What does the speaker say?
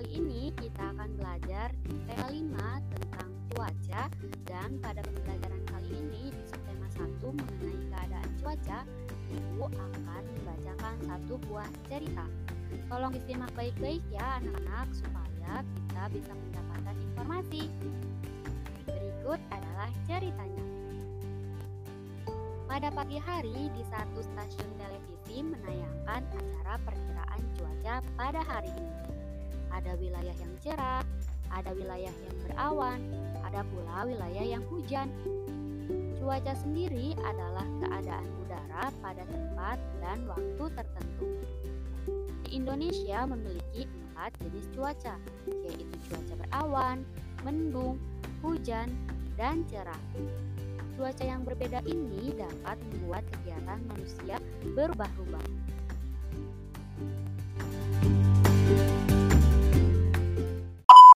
kita akan belajar di tema 5 tentang cuaca dan pada pembelajaran kali ini di subtema 1 mengenai keadaan cuaca, Ibu akan membacakan satu buah cerita. Tolong disimak baik-baik ya anak-anak supaya kita bisa mendapatkan informasi. Berikut adalah ceritanya. Pada pagi hari di satu stasiun televisi menayangkan acara perkiraan cuaca pada hari ini. Ada wilayah yang cerah, ada wilayah yang berawan, ada pula wilayah yang hujan. Cuaca sendiri adalah keadaan udara pada tempat dan waktu tertentu. Di Indonesia memiliki empat jenis cuaca, yaitu cuaca berawan, mendung, hujan, dan cerah. Cuaca yang berbeda ini dapat membuat kegiatan manusia berubah-ubah.